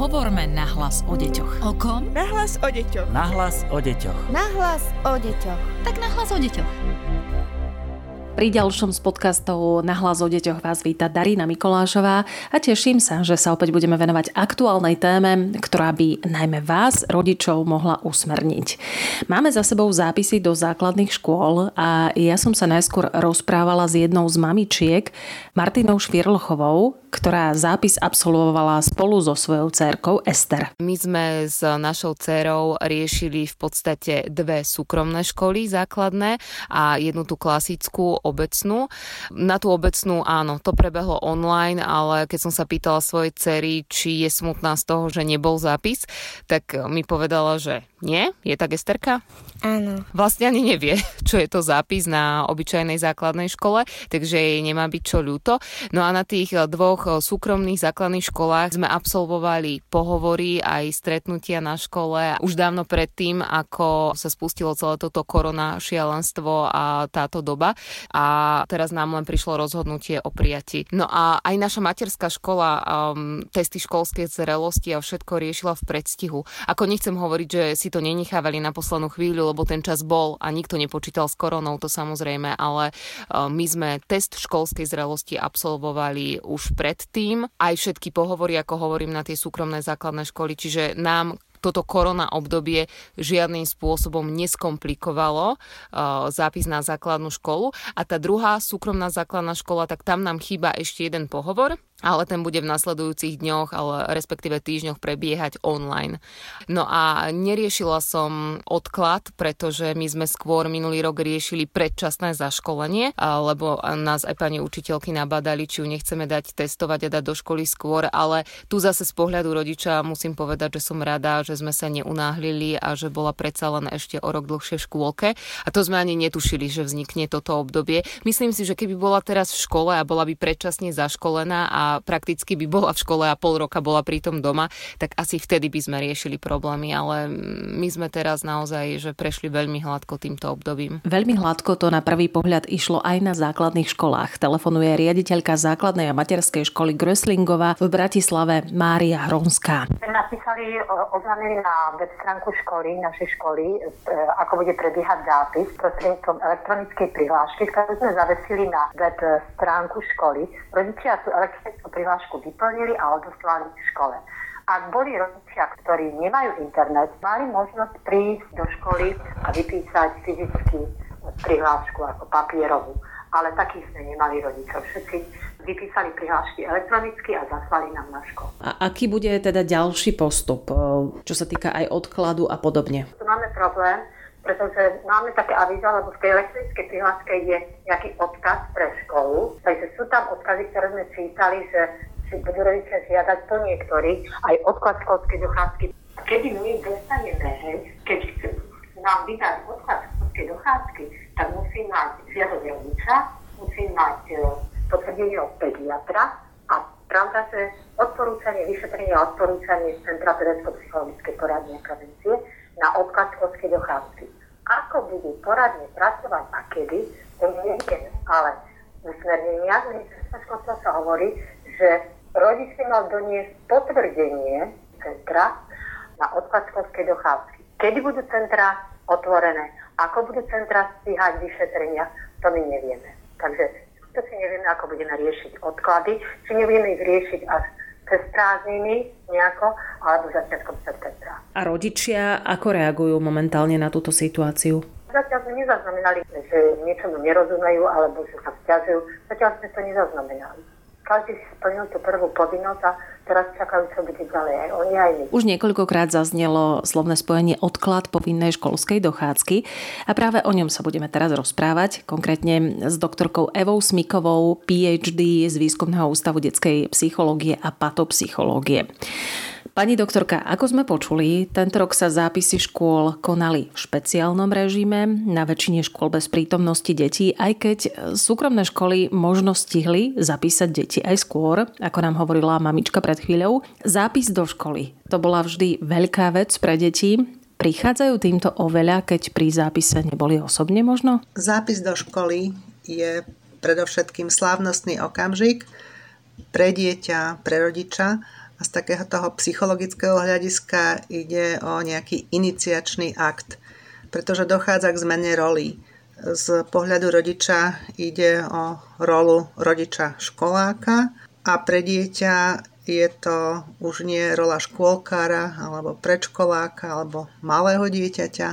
Hovorme nahlas o deťoch. O kom? Nahlas o deťoch. Nahlas o deťoch. Nahlas o deťoch. Tak nahlas o deťoch. Pri ďalšom z podcastov Na hlas o deťoch vás víta Darina Mikolášová a teším sa, že sa opäť budeme venovať aktuálnej téme, ktorá by najmä vás, rodičov, mohla usmerniť. Máme za sebou zápisy do základných škôl a ja som sa najskôr rozprávala s jednou z mamičiek, Martinou Švirlchovou, ktorá zápis absolvovala spolu so svojou dcerkou Ester. My sme s našou dcerou riešili v podstate dve súkromné školy základné a jednu tú klasickú obecnú. Na tú obecnú áno, to prebehlo online, ale keď som sa pýtala svojej cery, či je smutná z toho, že nebol zápis, tak mi povedala, že nie, je tak Esterka? Áno. Vlastne ani nevie, čo je to zápis na obyčajnej základnej škole, takže jej nemá byť čo ľúto. No a na tých dvoch súkromných základných školách sme absolvovali pohovory aj stretnutia na škole už dávno predtým, ako sa spustilo celé toto korona šialenstvo a táto doba. A teraz nám len prišlo rozhodnutie o prijati. No a aj naša materská škola um, testy školskej zrelosti a všetko riešila v predstihu. Ako nechcem hovoriť, že si to nenechávali na poslednú chvíľu, lebo ten čas bol a nikto nepočítal s koronou, to samozrejme, ale e, my sme test školskej zrelosti absolvovali už predtým. Aj všetky pohovory, ako hovorím, na tie súkromné základné školy, čiže nám toto korona obdobie žiadnym spôsobom neskomplikovalo uh, zápis na základnú školu. A tá druhá súkromná základná škola, tak tam nám chýba ešte jeden pohovor, ale ten bude v nasledujúcich dňoch, ale respektíve týždňoch prebiehať online. No a neriešila som odklad, pretože my sme skôr minulý rok riešili predčasné zaškolenie, lebo nás aj pani učiteľky nabadali, či ju nechceme dať testovať a dať do školy skôr, ale tu zase z pohľadu rodiča musím povedať, že som rada, že sme sa neunáhlili a že bola predsa len ešte o rok dlhšie v škôlke. A to sme ani netušili, že vznikne toto obdobie. Myslím si, že keby bola teraz v škole a bola by predčasne zaškolená a prakticky by bola v škole a pol roka bola pritom doma, tak asi vtedy by sme riešili problémy, ale my sme teraz naozaj, že prešli veľmi hladko týmto obdobím. Veľmi hladko to na prvý pohľad išlo aj na základných školách. Telefonuje riaditeľka základnej a materskej školy Gröslingová v Bratislave Mária Hronská. Napísali, oznámili na web stránku školy, našej školy, e, ako bude prebiehať zápis prostredníctvom elektronickej prihlášky, ktorú sme zavesili na web stránku školy. Rodičia sú elektronicky tú prihlášku vyplnili a odoslali v škole. Ak boli rodičia, ktorí nemajú internet, mali možnosť prísť do školy a vypísať fyzicky prihlášku ako papierovú. Ale takých sme nemali rodičov. Všetci vypísali prihlášky elektronicky a zaslali nám na školu. A aký bude teda ďalší postup, čo sa týka aj odkladu a podobne? Tu máme problém, pretože máme také avíza, lebo v tej elektronickej prihláške je nejaký odkaz pre školu, takže sú tam odkazy, ktoré sme čítali, že si budú rodičia žiadať po niektorých aj odklad školskej dochádzky. Kedy my dostaneme, hej, keď nám vydať odklad školskej dochádzky, tak musí mať žiadosť rodiča, musí mať e, potvrdenie od pediatra a pravda, že odporúčanie, vyšetrenie a odporúčanie Centra pedagogicko-psychologickej poradne a prevencie na odklad školskej dochádzky. Ako budú poradne pracovať a kedy, to nevieme, ale v usmerneniach ministerstva školstva sa hovorí, že rodič by mal doniesť potvrdenie centra na odklad školskej dochádzky. Kedy budú centra otvorené, ako budú centra stíhať vyšetrenia, to my nevieme. Takže to si nevieme, ako budeme riešiť odklady, či nebudeme ich riešiť až cez prázdniny nejako, alebo začiatkom septembra. A rodičia ako reagujú momentálne na túto situáciu? Zatiaľ sme nezaznamenali, že niečomu nerozumejú alebo že sa vzťažujú. Zatiaľ sme to nezaznamenali každý si splnil tú prvú povinnosť a teraz čakajú, čo bude ďalej aj oni, aj my. Už niekoľkokrát zaznelo slovné spojenie odklad povinnej školskej dochádzky a práve o ňom sa budeme teraz rozprávať, konkrétne s doktorkou Evou Smikovou, PhD z Výskumného ústavu detskej psychológie a patopsychológie. Pani doktorka, ako sme počuli, tento rok sa zápisy škôl konali v špeciálnom režime na väčšine škôl bez prítomnosti detí, aj keď súkromné školy možno stihli zapísať deti aj skôr, ako nám hovorila mamička pred chvíľou. Zápis do školy, to bola vždy veľká vec pre deti. Prichádzajú týmto oveľa, keď pri zápise neboli osobne možno? Zápis do školy je predovšetkým slávnostný okamžik pre dieťa, pre rodiča, A z takého toho psychologického hľadiska ide o nejaký iniciačný akt, pretože dochádza k zmene roli. Z pohľadu rodiča ide o rolu rodiča školáka a pre dieťa je to už nie rola škôlkára alebo predškoláka alebo malého dieťaťa,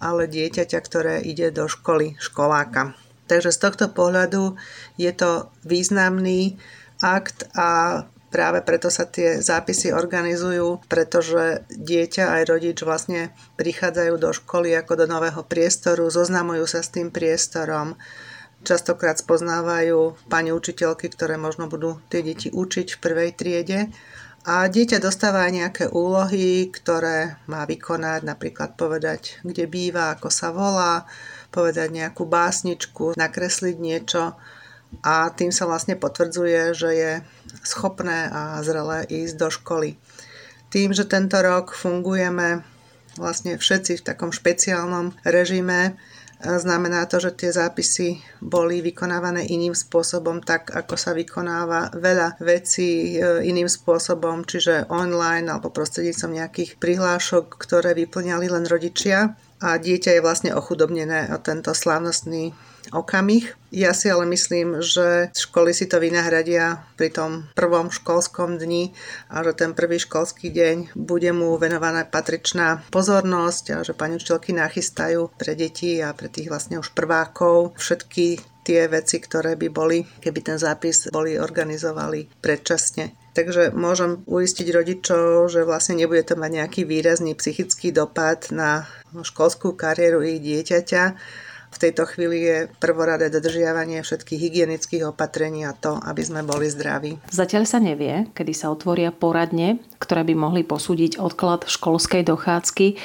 ale dieťaťa, ktoré ide do školy školáka. Takže z tohto pohľadu je to významný akt a Práve preto sa tie zápisy organizujú, pretože dieťa aj rodič vlastne prichádzajú do školy ako do nového priestoru, zoznamujú sa s tým priestorom, častokrát spoznávajú pani učiteľky, ktoré možno budú tie deti učiť v prvej triede. A dieťa dostáva aj nejaké úlohy, ktoré má vykonať, napríklad povedať, kde býva, ako sa volá, povedať nejakú básničku, nakresliť niečo a tým sa vlastne potvrdzuje, že je schopné a zrelé ísť do školy. Tým, že tento rok fungujeme vlastne všetci v takom špeciálnom režime, znamená to, že tie zápisy boli vykonávané iným spôsobom, tak ako sa vykonáva veľa vecí e, iným spôsobom, čiže online alebo prostredníctvom nejakých prihlášok, ktoré vyplňali len rodičia a dieťa je vlastne ochudobnené o tento slávnostný okamih. Ja si ale myslím, že školy si to vynahradia pri tom prvom školskom dni a že ten prvý školský deň bude mu venovaná patričná pozornosť a že pani učiteľky nachystajú pre deti a pre tých vlastne už prvákov všetky tie veci, ktoré by boli, keby ten zápis boli organizovali predčasne. Takže môžem uistiť rodičov, že vlastne nebude to mať nejaký výrazný psychický dopad na školskú kariéru ich dieťaťa. V tejto chvíli je prvoradé dodržiavanie všetkých hygienických opatrení a to, aby sme boli zdraví. Zatiaľ sa nevie, kedy sa otvoria poradne, ktoré by mohli posúdiť odklad školskej dochádzky.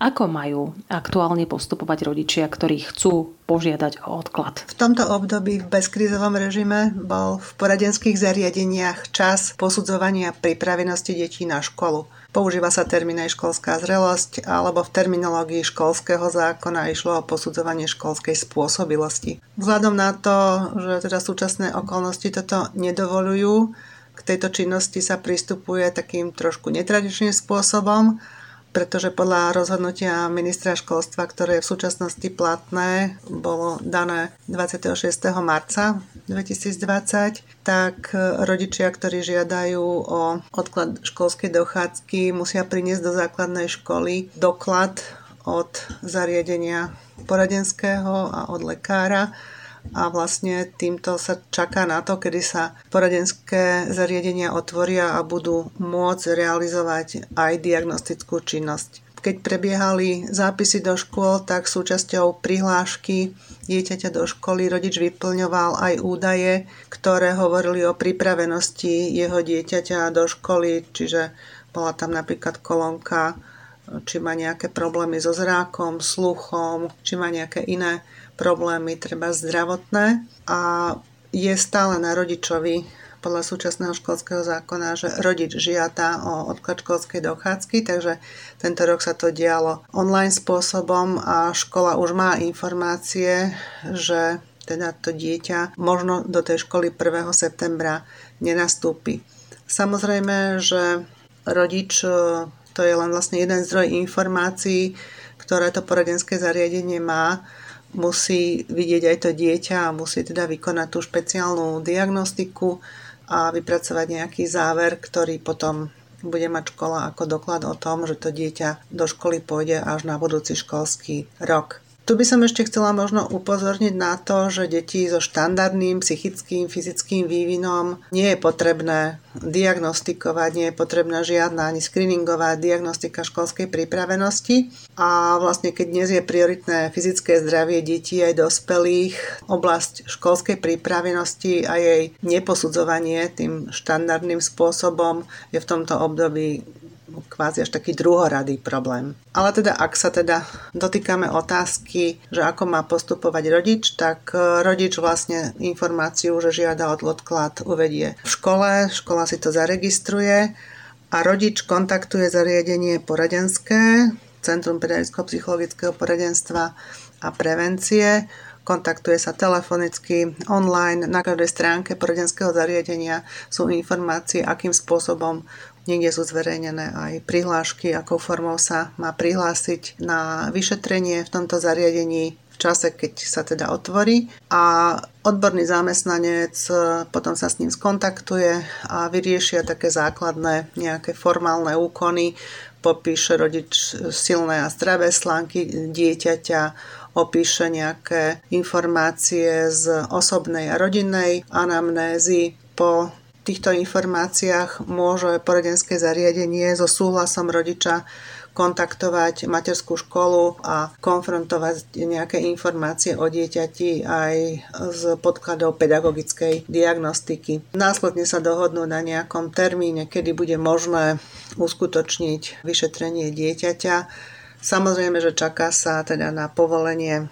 Ako majú aktuálne postupovať rodičia, ktorí chcú požiadať o odklad? V tomto období v bezkrizovom režime bol v poradenských zariadeniach čas posudzovania pripravenosti detí na školu. Používa sa termín aj školská zrelosť, alebo v terminológii školského zákona išlo o posudzovanie školskej spôsobilosti. Vzhľadom na to, že teda súčasné okolnosti toto nedovolujú, k tejto činnosti sa pristupuje takým trošku netradičným spôsobom, pretože podľa rozhodnutia ministra školstva, ktoré je v súčasnosti platné, bolo dané 26. marca 2020, tak rodičia, ktorí žiadajú o odklad školskej dochádzky, musia priniesť do základnej školy doklad od zariadenia poradenského a od lekára, a vlastne týmto sa čaká na to, kedy sa poradenské zariadenia otvoria a budú môcť realizovať aj diagnostickú činnosť. Keď prebiehali zápisy do škôl, tak súčasťou prihlášky dieťaťa do školy rodič vyplňoval aj údaje, ktoré hovorili o pripravenosti jeho dieťaťa do školy, čiže bola tam napríklad kolónka, či má nejaké problémy so zrákom, sluchom, či má nejaké iné problémy, treba zdravotné. A je stále na rodičovi podľa súčasného školského zákona, že rodič žiada o odklad školskej dochádzky, takže tento rok sa to dialo online spôsobom a škola už má informácie, že teda to dieťa možno do tej školy 1. septembra nenastúpi. Samozrejme, že rodič to je len vlastne jeden zdroj informácií, ktoré to poradenské zariadenie má musí vidieť aj to dieťa a musí teda vykonať tú špeciálnu diagnostiku a vypracovať nejaký záver, ktorý potom bude mať škola ako doklad o tom, že to dieťa do školy pôjde až na budúci školský rok. Tu by som ešte chcela možno upozorniť na to, že deti so štandardným psychickým, fyzickým vývinom nie je potrebné diagnostikovať, nie je potrebná žiadna ani screeningová diagnostika školskej pripravenosti. A vlastne keď dnes je prioritné fyzické zdravie detí aj dospelých, oblasť školskej pripravenosti a jej neposudzovanie tým štandardným spôsobom je v tomto období kvázi až taký druhoradý problém. Ale teda ak sa teda dotýkame otázky, že ako má postupovať rodič, tak e, rodič vlastne informáciu, že žiada odklad uvedie v škole, škola si to zaregistruje a rodič kontaktuje zariadenie poradenské, Centrum pedagogicko-psychologického poradenstva a prevencie, kontaktuje sa telefonicky, online, na každej stránke poradenského zariadenia sú informácie, akým spôsobom Niekde sú zverejnené aj prihlášky, akou formou sa má prihlásiť na vyšetrenie v tomto zariadení v čase, keď sa teda otvorí a odborný zamestnanec potom sa s ním skontaktuje a vyriešia také základné nejaké formálne úkony, popíše rodič silné a zdravé slánky dieťaťa, opíše nejaké informácie z osobnej a rodinnej anamnézy. Po týchto informáciách môže poradenské zariadenie so súhlasom rodiča kontaktovať materskú školu a konfrontovať nejaké informácie o dieťati aj z podkladov pedagogickej diagnostiky. Následne sa dohodnú na nejakom termíne, kedy bude možné uskutočniť vyšetrenie dieťaťa. Samozrejme, že čaká sa teda na povolenie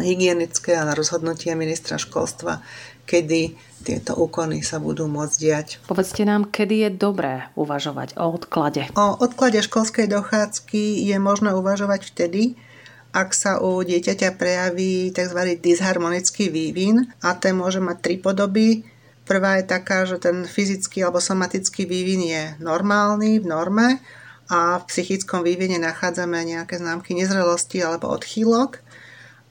hygienické a na rozhodnutie ministra školstva, kedy tieto úkony sa budú môcť diať. Povedzte nám, kedy je dobré uvažovať o odklade? O odklade školskej dochádzky je možné uvažovať vtedy, ak sa u dieťaťa prejaví tzv. disharmonický vývin a ten môže mať tri podoby. Prvá je taká, že ten fyzický alebo somatický vývin je normálny, v norme a v psychickom vývine nachádzame nejaké známky nezrelosti alebo odchýlok.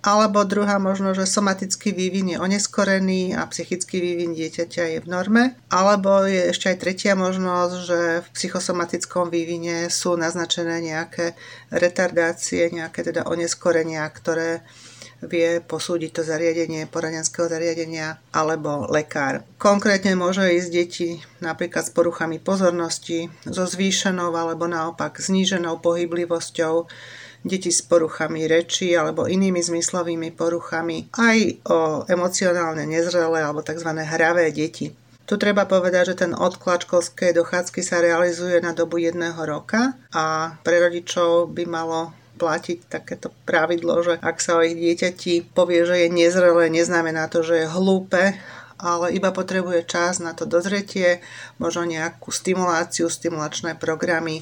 Alebo druhá možnosť, že somatický vývin je oneskorený a psychický vývin dieťaťa je v norme. Alebo je ešte aj tretia možnosť, že v psychosomatickom vývine sú naznačené nejaké retardácie, nejaké teda oneskorenia, ktoré vie posúdiť to zariadenie poradenského zariadenia alebo lekár. Konkrétne môže ísť deti napríklad s poruchami pozornosti, so zvýšenou alebo naopak zníženou pohyblivosťou, deti s poruchami reči alebo inými zmyslovými poruchami, aj o emocionálne nezrelé alebo tzv. hravé deti. Tu treba povedať, že ten odklad školskej dochádzky sa realizuje na dobu jedného roka a pre rodičov by malo platiť takéto pravidlo, že ak sa o ich dieťati povie, že je nezrelé, neznamená to, že je hlúpe, ale iba potrebuje čas na to dozretie, možno nejakú stimuláciu, stimulačné programy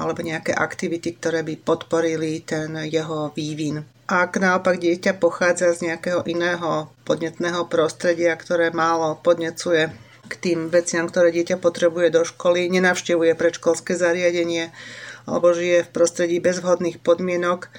alebo nejaké aktivity, ktoré by podporili ten jeho vývin. Ak naopak dieťa pochádza z nejakého iného podnetného prostredia, ktoré málo podnecuje k tým veciam, ktoré dieťa potrebuje do školy, nenavštevuje predškolské zariadenie alebo žije v prostredí bez vhodných podmienok,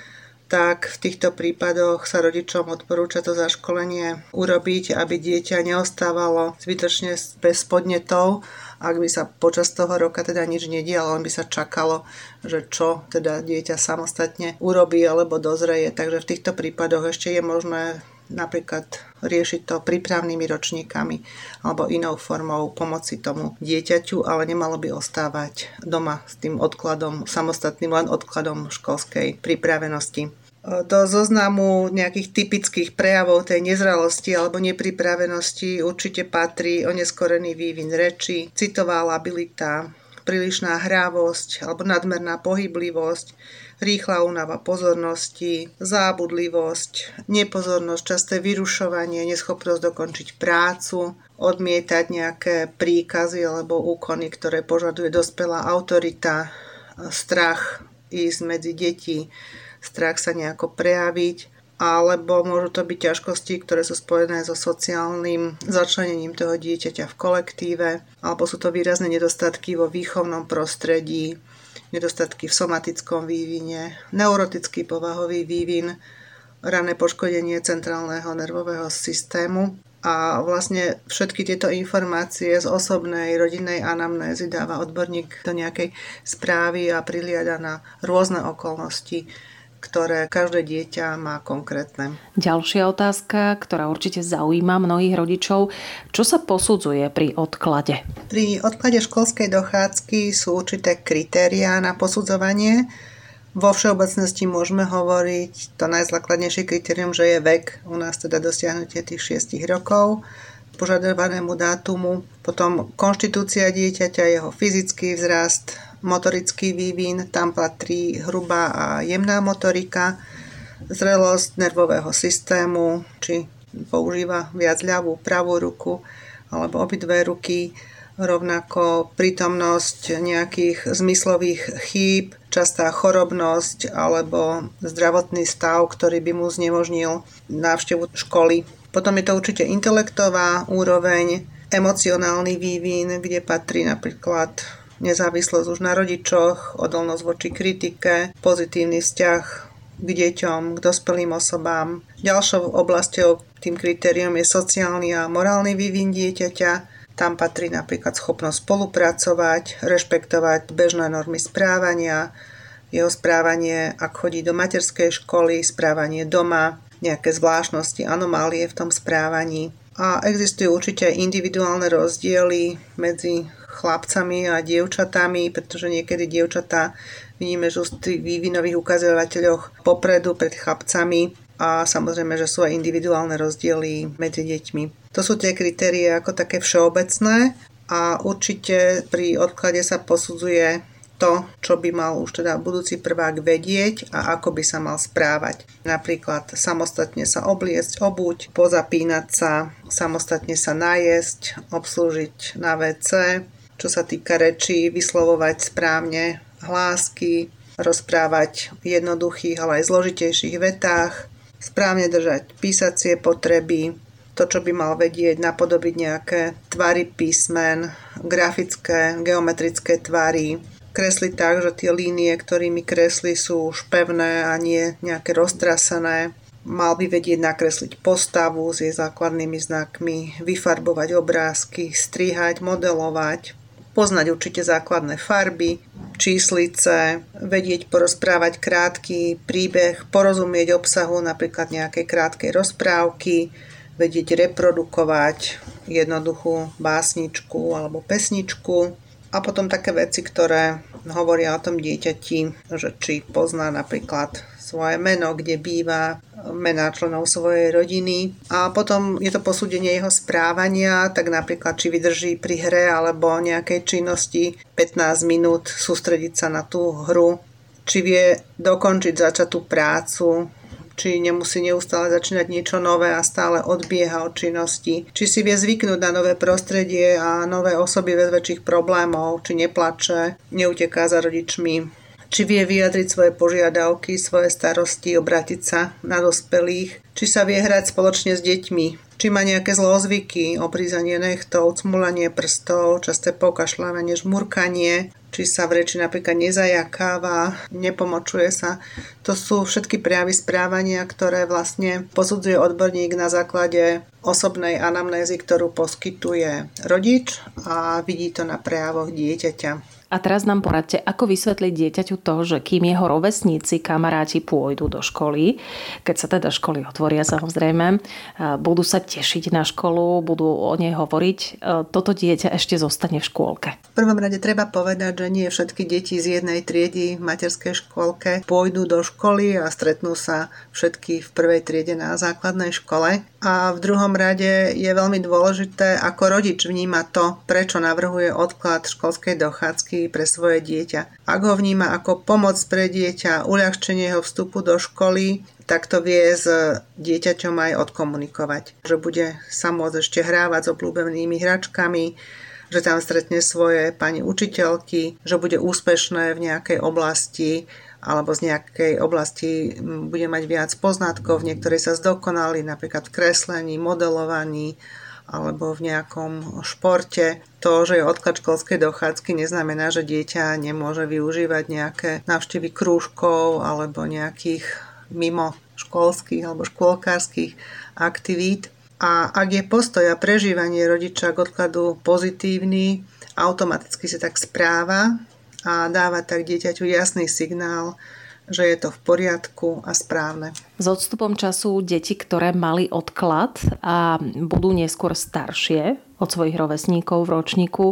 tak v týchto prípadoch sa rodičom odporúča to zaškolenie urobiť, aby dieťa neostávalo zbytočne bez podnetov ak by sa počas toho roka teda nič nedialo, len by sa čakalo, že čo teda dieťa samostatne urobí alebo dozreje. Takže v týchto prípadoch ešte je možné napríklad riešiť to prípravnými ročníkami alebo inou formou pomoci tomu dieťaťu, ale nemalo by ostávať doma s tým odkladom, samostatným len odkladom školskej pripravenosti do zoznamu nejakých typických prejavov tej nezralosti alebo nepripravenosti určite patrí oneskorený vývin reči, citová labilita, prílišná hrávosť alebo nadmerná pohyblivosť, rýchla únava pozornosti, zábudlivosť, nepozornosť, časté vyrušovanie, neschopnosť dokončiť prácu, odmietať nejaké príkazy alebo úkony, ktoré požaduje dospelá autorita, strach ísť medzi deti, strach sa nejako prejaviť, alebo môžu to byť ťažkosti, ktoré sú spojené so sociálnym začlenením toho dieťaťa v kolektíve, alebo sú to výrazné nedostatky vo výchovnom prostredí, nedostatky v somatickom vývine, neurotický povahový vývin, rané poškodenie centrálneho nervového systému. A vlastne všetky tieto informácie z osobnej rodinnej anamnézy dáva odborník do nejakej správy a priliada na rôzne okolnosti ktoré každé dieťa má konkrétne. Ďalšia otázka, ktorá určite zaujíma mnohých rodičov. Čo sa posudzuje pri odklade? Pri odklade školskej dochádzky sú určité kritériá na posudzovanie. Vo všeobecnosti môžeme hovoriť to najzákladnejšie kritérium, že je vek, u nás teda dosiahnutie tých 6 rokov, požadovanému dátumu, potom konštitúcia dieťaťa, jeho fyzický vzrast, motorický vývin, tam patrí hrubá a jemná motorika, zrelosť nervového systému, či používa viac ľavú, pravú ruku alebo obidve ruky, rovnako prítomnosť nejakých zmyslových chýb, častá chorobnosť alebo zdravotný stav, ktorý by mu znemožnil návštevu školy. Potom je to určite intelektová úroveň, emocionálny vývin, kde patrí napríklad nezávislosť už na rodičoch, odolnosť voči kritike, pozitívny vzťah k deťom, k dospelým osobám. Ďalšou oblasťou tým kritériom je sociálny a morálny vývin dieťaťa, tam patrí napríklad schopnosť spolupracovať, rešpektovať bežné normy správania, jeho správanie, ak chodí do materskej školy, správanie doma, nejaké zvláštnosti, anomálie v tom správaní. A existujú určite individuálne rozdiely medzi chlapcami a dievčatami, pretože niekedy dievčatá vidíme, že sú v vývinových ukazovateľoch popredu pred chlapcami a samozrejme, že sú aj individuálne rozdiely medzi deťmi. To sú tie kritérie ako také všeobecné a určite pri odklade sa posudzuje to, čo by mal už teda budúci prvák vedieť a ako by sa mal správať. Napríklad samostatne sa obliecť, obuť, pozapínať sa, samostatne sa najesť, obslúžiť na WC, čo sa týka rečí, vyslovovať správne hlásky, rozprávať v jednoduchých, ale aj zložitejších vetách, správne držať písacie potreby, to, čo by mal vedieť, napodobiť nejaké tvary písmen, grafické, geometrické tvary, kresliť tak, že tie línie, ktorými kresli sú už pevné a nie nejaké roztrasené. Mal by vedieť nakresliť postavu s jej základnými znakmi, vyfarbovať obrázky, strihať, modelovať, poznať určite základné farby, číslice, vedieť porozprávať krátky príbeh, porozumieť obsahu napríklad nejakej krátkej rozprávky, vedieť reprodukovať jednoduchú básničku alebo pesničku a potom také veci, ktoré hovoria o tom dieťati, že či pozná napríklad svoje meno, kde býva, mená členov svojej rodiny. A potom je to posúdenie jeho správania, tak napríklad či vydrží pri hre alebo nejakej činnosti 15 minút sústrediť sa na tú hru, či vie dokončiť začatú prácu, či nemusí neustále začínať niečo nové a stále odbieha od činnosti, či si vie zvyknúť na nové prostredie a nové osoby bez väčších problémov, či neplače, neuteká za rodičmi, či vie vyjadriť svoje požiadavky, svoje starosti, obrátiť sa na dospelých, či sa vie hrať spoločne s deťmi, či má nejaké zlozvyky, obrízanie nechtov, cmulanie prstov, časté pokašľávanie, žmurkanie, či sa v reči napríklad nezajakáva, nepomočuje sa. To sú všetky prejavy správania, ktoré vlastne posudzuje odborník na základe osobnej anamnézy, ktorú poskytuje rodič a vidí to na prejavoch dieťaťa. A teraz nám poradte, ako vysvetliť dieťaťu to, že kým jeho rovesníci, kamaráti pôjdu do školy, keď sa teda školy otvoria samozrejme, budú sa tešiť na školu, budú o nej hovoriť, e, toto dieťa ešte zostane v škôlke. V prvom rade treba povedať, že nie všetky deti z jednej triedy v materskej škôlke pôjdu do školy a stretnú sa všetky v prvej triede na základnej škole. A v druhom rade je veľmi dôležité, ako rodič vníma to, prečo navrhuje odklad školskej dochádzky pre svoje dieťa. Ak ho vníma ako pomoc pre dieťa, uľahčenie jeho vstupu do školy, tak to vie s dieťaťom aj odkomunikovať. Že bude sa môcť ešte hrávať s obľúbenými hračkami, že tam stretne svoje pani učiteľky, že bude úspešné v nejakej oblasti alebo z nejakej oblasti bude mať viac poznatkov, v niektorej sa zdokonali, napríklad v kreslení, modelovaní alebo v nejakom športe. To, že je odklad školskej dochádzky, neznamená, že dieťa nemôže využívať nejaké návštevy krúžkov alebo nejakých mimo školských alebo škôlkárskych aktivít. A ak je postoj a prežívanie rodiča k odkladu pozitívny, automaticky sa tak správa, a dáva tak dieťaťu jasný signál, že je to v poriadku a správne. S odstupom času deti, ktoré mali odklad a budú neskôr staršie od svojich rovesníkov v ročníku,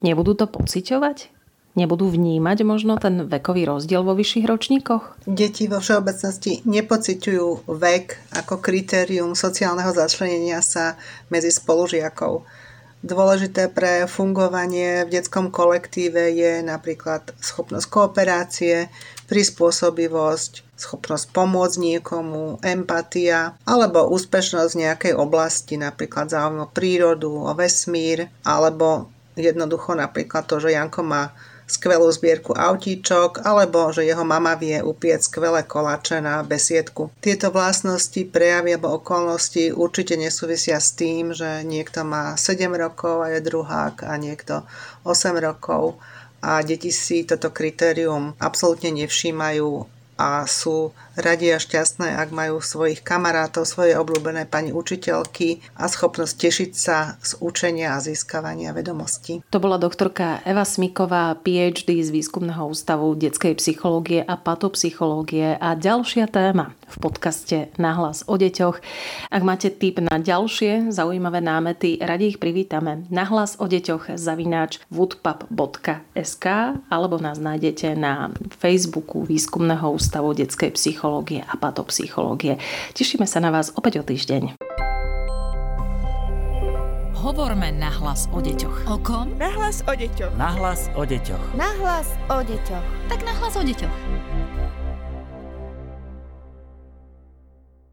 nebudú to pociťovať? Nebudú vnímať možno ten vekový rozdiel vo vyšších ročníkoch? Deti vo všeobecnosti nepociťujú vek ako kritérium sociálneho začlenenia sa medzi spolužiakov Dôležité pre fungovanie v detskom kolektíve je napríklad schopnosť kooperácie, prispôsobivosť, schopnosť pomôcť niekomu, empatia alebo úspešnosť v nejakej oblasti, napríklad záujem o prírodu, o vesmír alebo Jednoducho napríklad to, že Janko má skvelú zbierku autíčok, alebo že jeho mama vie upieť skvelé koláče na besiedku. Tieto vlastnosti, prejavy alebo okolnosti určite nesúvisia s tým, že niekto má 7 rokov a je druhák a niekto 8 rokov a deti si toto kritérium absolútne nevšímajú a sú radi a šťastné, ak majú svojich kamarátov, svoje obľúbené pani učiteľky a schopnosť tešiť sa z učenia a získavania vedomostí. To bola doktorka Eva Smiková, PhD z Výskumného ústavu detskej psychológie a patopsychológie a ďalšia téma v podcaste Nahlas o deťoch. Ak máte tip na ďalšie zaujímavé námety, radi ich privítame. Nahlas o deťoch zavináč woodpub.sk alebo nás nájdete na Facebooku Výskumného ústavu detskej psychológie a patopsychológie. Tešíme sa na vás opäť o týždeň. Hovorme na hlas o deťoch. O kom? Nahlas o deťoch. Nahlas o deťoch. Nahlas o deťoch. Tak na hlas o deťoch.